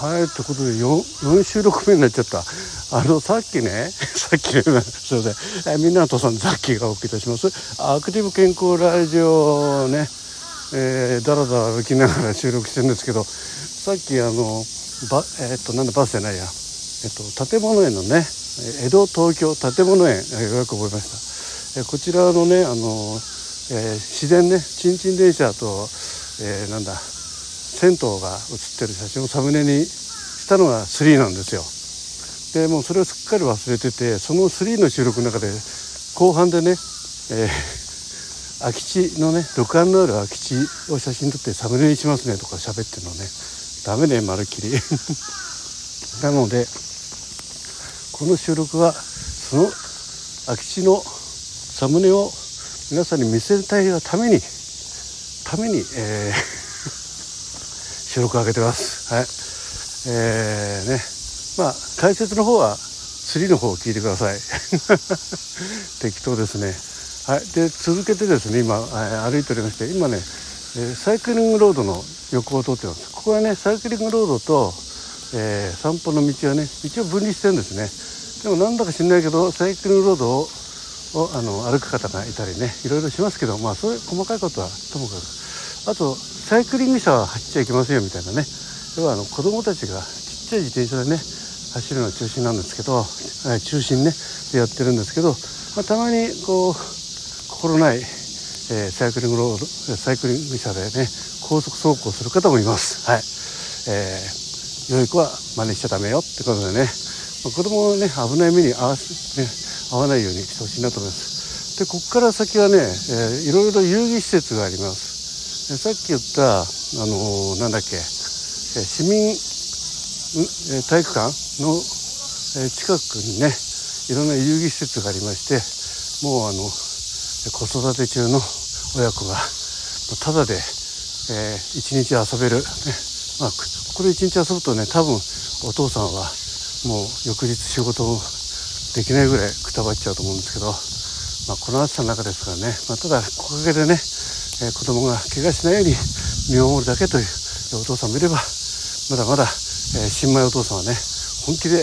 はいということで 4, 4収録目になっちゃった。あのさっきね さっきねすいません、えみんなとさんザッキーがお送りいたします。アクティブ健康ラジオねえー、だらだら歩きながら収録してるんですけどさっきあのばえー、っとなんだバスじゃないや。えっと建物園のね江戸東京建物園よく覚えました。えこちらのねあの、えー、自然ねちんちん電車と、えー、なんだ銭湯が写ってる写真をサムネにしたのが3なんですよ。でもうそれをすっかり忘れててその3の収録の中で後半でね、えー、空き地のね旅館のある空き地を写真撮ってサムネにしますねとか喋ってるのね。ダメねまるっきり。なのでこの収録はその空き地のサムネを皆さんに見せたいがためにために、えー収録上げてます。はい。えーね。まあ解説の方は3の方を聞いてください。適当ですね。はい。で続けてですね今歩いておりまして今ねサイクリングロードの横を通ってます。ここはねサイクリングロードと、えー、散歩の道はね一応分離してるんですね。でもなんだか知んないけどサイクリングロードををあの歩く方がいたりねいろいろしますけどまあそういう細かいことはともかく。あとサイクリング車は走っちゃいけませんよみたいなね要はあの子供たちがちっちゃい自転車でね走るのが中心なんですけど、え中心ねでやってるんですけど、まあ、たまにこう心ない、えー、サイクリングロードサイクリング車でね高速走行する方もいます。はいえー、良い子は真似しちゃダメよってことでね、まあ、子供をね危ない目に合わせ,、ね、合わないようにしてほしいなと思います。でここから先はね、えー、いろいろ遊戯施設があります。さっき言ったあのなんだっけ市民体育館の近くにねいろんな遊戯施設がありましてもうあの子育て中の親子がただで、えー、一日遊べる、ねまあ、ここで一日遊ぶとね多分お父さんはもう翌日仕事もできないぐらいくたばっちゃうと思うんですけど、まあ、この暑さの中ですからね、まあ、ただ木陰でねえー、子供が怪我しないように見守るだけというお父さんもいればまだまだ、えー、新米お父さんはね本気で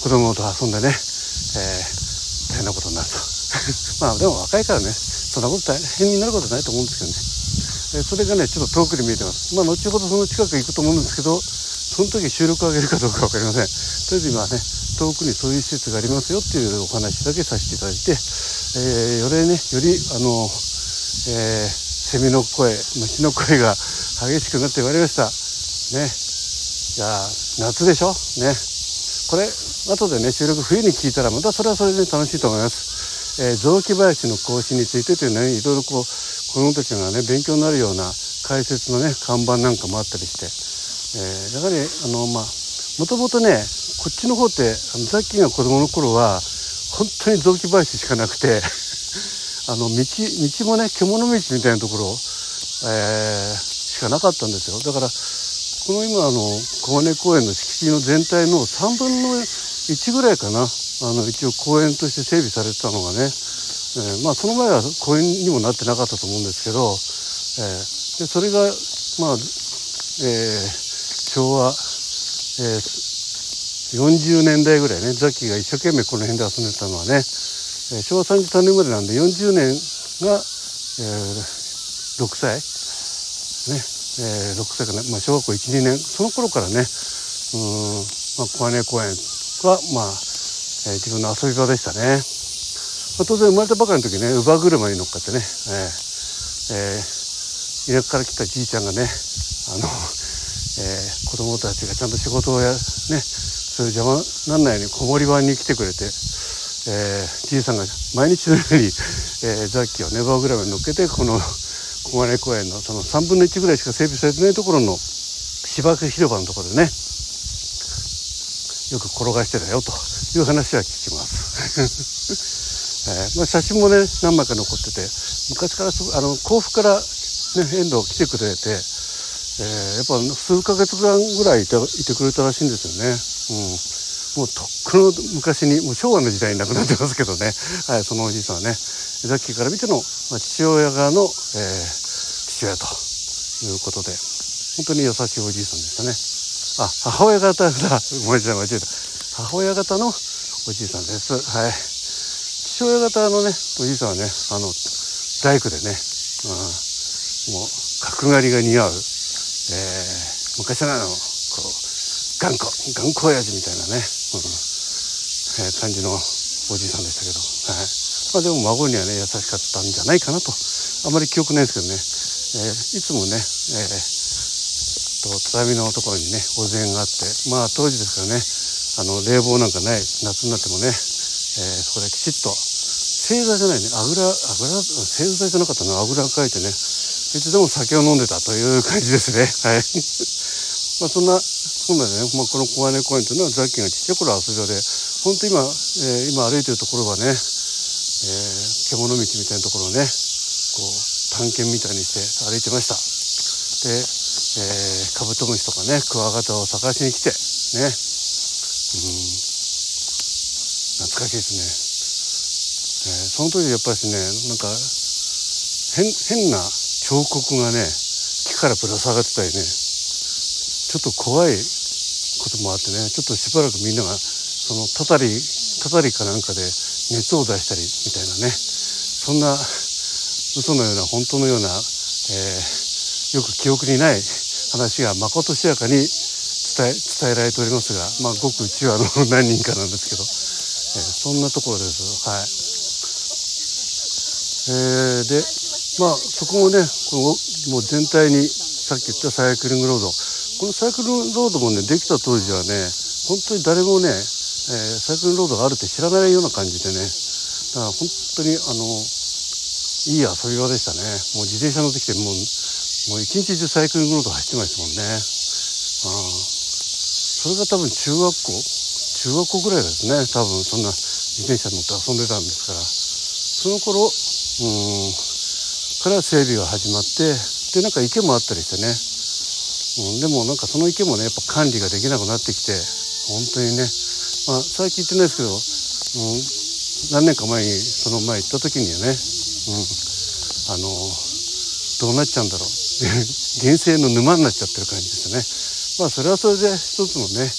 子供と遊んでね、えー、大変なことになると。まあでも若いからねそんなこと大変になることないと思うんですけどね、え、それがねちょっと遠くに見えてます。まあ後ほどその近く行くと思うんですけどその時収録を上げるかどうか分かりません。とりあえず今はね遠くにそういう施設がありますよっていうお話だけさせていただいて、えー、よりねよりあの、えーセミの声虫の声が激しくなってまいりました。ね。いや夏でしょ？ね。これ後でね収録冬に聞いたらまたそれはそれで楽しいと思います、えー、雑木林の更新についてというねいろいろこう子供たちがね勉強になるような解説のね看板なんかもあったりして、えー、やはりあのまあもともとねこっちの方ってあのさっきが子供の頃は本当に雑木林しかなくて。あの道道もね獣道みたいなところ、えー、しかなかったんですよ。だからこの今あの小金公園の敷地の全体の3分の1ぐらいかな。あの一応公園として整備されてたのがね、えー、まあその前は公園にもなってなかったと思うんですけど、えー、でそれがまあ、えー、昭和、えー、40年代ぐらいね。ザッキーが一生懸命この辺で遊んでたのはね昭和33年までなんで40年が、えー、6歳。ね、えー、6歳かな、まあ、小学校12年。その頃からねうん、まあ、小金公園はまあ、えー、自分の遊び場でしたね、まあ、当然生まれたばかりの時ね乳母車に乗っかってね、えーえー、田舎から来たじいちゃんがねあの、えー、子供たちがちゃんと仕事をやねそういう邪魔なんないように子守場に来てくれてえー、じいさんが毎日のように、えー、雑記をネバーグラムに乗っけてこの小金公園のその3分の1ぐらいしか整備されてないところの芝生広場のところでねよく転がしてたよという話は聞きます、えーまあ、写真もね何枚か残ってて昔からあの甲府から、ね、遠藤来てくれて、えー、やっぱ数ヶ月間ぐらいいていてくれたらしいんですよね。うんもうとっくの昔にもう昭和の時代に亡くなってますけどね、はい、そのおじいさんはねさっきから見ての、まあ、父親側の、えー、父親ということで本当に優しいおじいさんでしたね。あ母親方だ。間違えた間違えた。母親方のおじいさんです。はい。父親方のねおじいさんはねあの大工でね、うん、もう角刈りが似合う、えー、昔なのこう頑固頑固親父みたいなね、うん。えー、感じのおじいさんでしたけど、はい。まあ、でも孫にはね優しかったんじゃないかなと。あまり記憶ないですけどね、えー、いつもね、えーと畳のところにねお膳があって。まあ当時ですからねあの冷房なんかない夏になってもね、えー、そこできちっと正座じゃないねあぐらあぐら正座じゃなかったなあぐらかいてね。いつでも酒を飲んでたという感じですね。はい。まあそんなそんなね、まあ、この小金公園というのはザッキーがちっちゃい頃遊び場で本当今、えー、今歩いてるところはね、えー、獣道みたいなところをねこう探検みたいにして歩いてました。でえー、カブトムシとかねクワガタを探しに来てね、うん、懐かしいですね、えー、その時やっぱりねなんか変変な彫刻がね木からぶら下がってたりね。ちょっと怖いこともあってねちょっとしばらくみんながそのたたりたたりかなんかで熱を出したりみたいなねそんな嘘のような本当のような、えー、よく記憶にない話がまことしやかに伝え伝えられておりますが、まあ、ごくうちはの何人かなんですけど、えー、そんなところです。はいえー、でまあそこもねこのもう全体にさっき言ったサイクリングロードこのサイクリングロードもねできた当時はね本当に誰もね、えー、サイクリングロードがあるって知らないような感じでねだから本当にあのいい遊び場でしたね。もう自転車乗ってきてもうもう一日中サイクリングロード走ってましたもんね。あそれが多分中学校中学校ぐらいですね。多分そんな自転車乗って遊んでたんですから。その頃うんから整備が始まってでなんか池もあったりしてね、うん、でもなんかその池もねやっぱ管理ができなくなってきて本当にね、まあ、最近行ってないですけど、うん、何年か前にその前行った時にはね、うん、あのどうなっちゃうんだろう。原生の沼になっちゃってる感じですよね。まあそれはそれで一つのね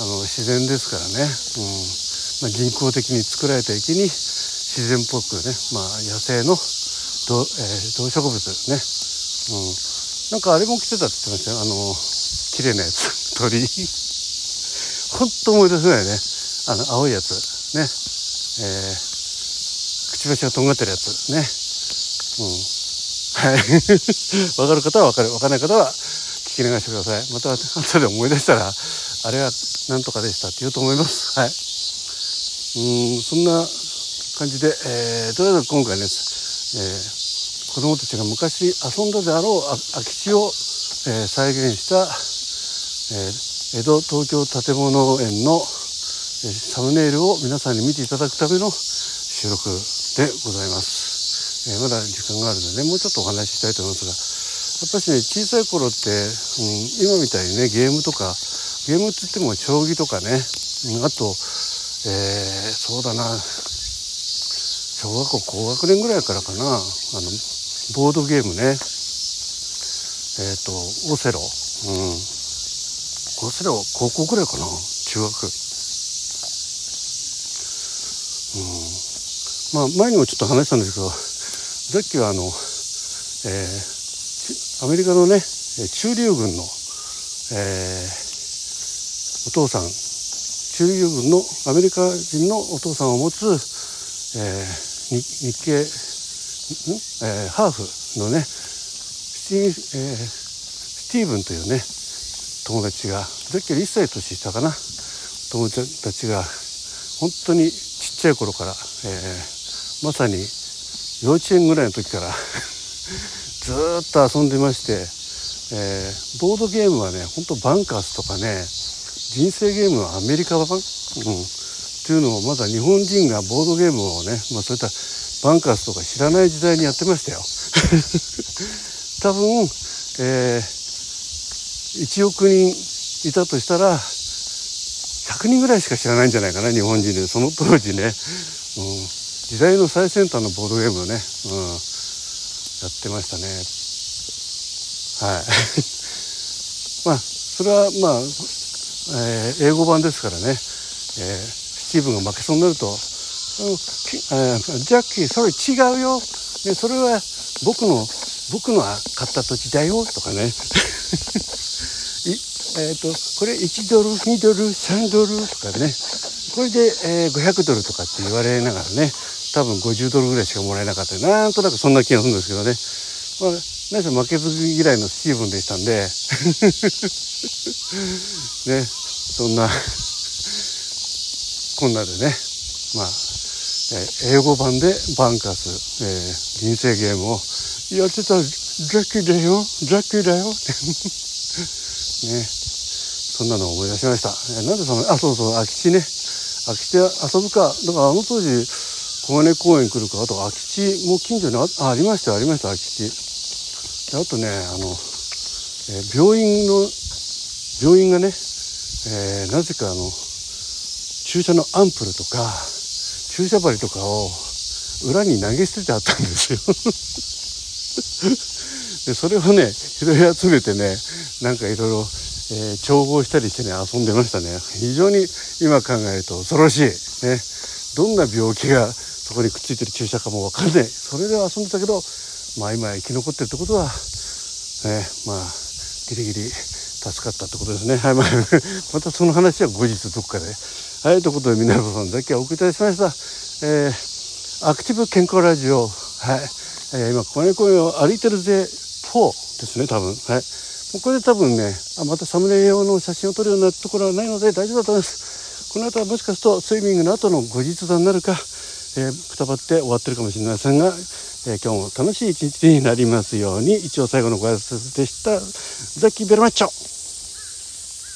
あの自然ですからね、うんまあ、人工的に作られた池に自然っぽくね、まあ、野生の動,、えー、動植物ね、うん、なんかあれも来てたって言ってましたよ。あの綺麗なやつ。鳥。ほんと思い出せないね。あの青いやつ。ね。えー、くちばしがとんがってるやつ。ね。うん。はい。わかる方はわかる。わかんない方は聞き流してください。また後で思い出したら、あれは何とかでしたって言うと思います。はい。うん、そんな感じで、えー、とりあえず今回です、えー、子供たちが昔遊んだであろう空き地を、えー、再現した、えー、江戸東京建物園の、えー、サムネイルを皆さんに見ていただくための収録でございます。えー、まだ時間があるので、ね、もうちょっとお話ししたいと思いますがやっぱしね小さい頃って、うん、今みたいにねゲームとかゲームって言っても将棋とかね、あと、え、そうだな小学校高学年ぐらいからかなあのボードゲームね。えっ、ー、とオセロ。うん。オセロ高校ぐらいかな？中学。うん。まあ前にもちょっと話したんですけどさっきはあの、えー、アメリカのね中流軍の、えー、お父さん。中流軍のアメリカ人のお父さんを持つ、えー、日系、えー、ハーフのねスティ,、えー、スティーブンというね友達がさっきより1歳年下かな。友達たちが本当にちっちゃい頃から、えー、まさに幼稚園ぐらいの時から ずっと遊んでまして、えー、ボードゲームはねほんとバンカースとかね人生ゲームはアメリカ版、うん、っていうのをまだ日本人がボードゲームをね、まあ、そういったバンカースとか知らない時代にやってましたよ。多分、えー、1億人いたとしたら100人ぐらいしか知らないんじゃないかな日本人でその当時ね。うん。時代の最先端のボードゲームをね、うん、やってましたね。はい。まあそれはまあ、えー、英語版ですからね、えー、スティーブが負けそうになると「、ジャッキーそれ違うよ、ね、それは僕の僕の買った土地だよ」とかね。えーと、これ1ドル2ドル3ドルとかね。これで、えー、500ドルとかって言われながらね多分50ドルぐらいしかもらえなかった。なんとなくそんな気がするんですけどね、まあ、何せ負けず嫌いのスティーブンでしたんで。ねそんなこんなでね。まあ、え、英語版でバンカス、えー、人生ゲームを。やってたらザッキーだよ。ザッキーだよ。ね。そんなのを思い出しました。えなんでそのあそうそう空き地ね。空き地で遊ぶか。だからあの当時小金公園来るか。あと空き地も近所にあありましたありました空き地。あとねあの、えー、病院の病院がね、えー、なぜかあの注射のアンプルとか注射針とかを裏に投げ捨ててあったんですよ。でそれをね拾い集めてねなんかいろいろえー、調合したりしてね遊んでましたね。非常に今考えると恐ろしい。ね。どんな病気がそこにくっついてる注射かも分かんない。それで遊んでたけどまあ今生き残ってるってことはねまあギリギリ助かったってことですね。はいまあ またその話は後日どっかではいということで皆さんだけお送りいたしましたえー、アクティブ健康ラジオはい、えー、今この公園を歩いてるぜ4ですね多分はい。これで多分ねあまたサムネ用の写真を撮るようなところはないので大丈夫だと思います。この後はもしかするとスイミングの後の後日談になるか、えー、くたばって終わってるかもしれませんが、え、今日も楽しい一日になりますように。一応最後のご挨拶でした。ザッキーベルマッチョ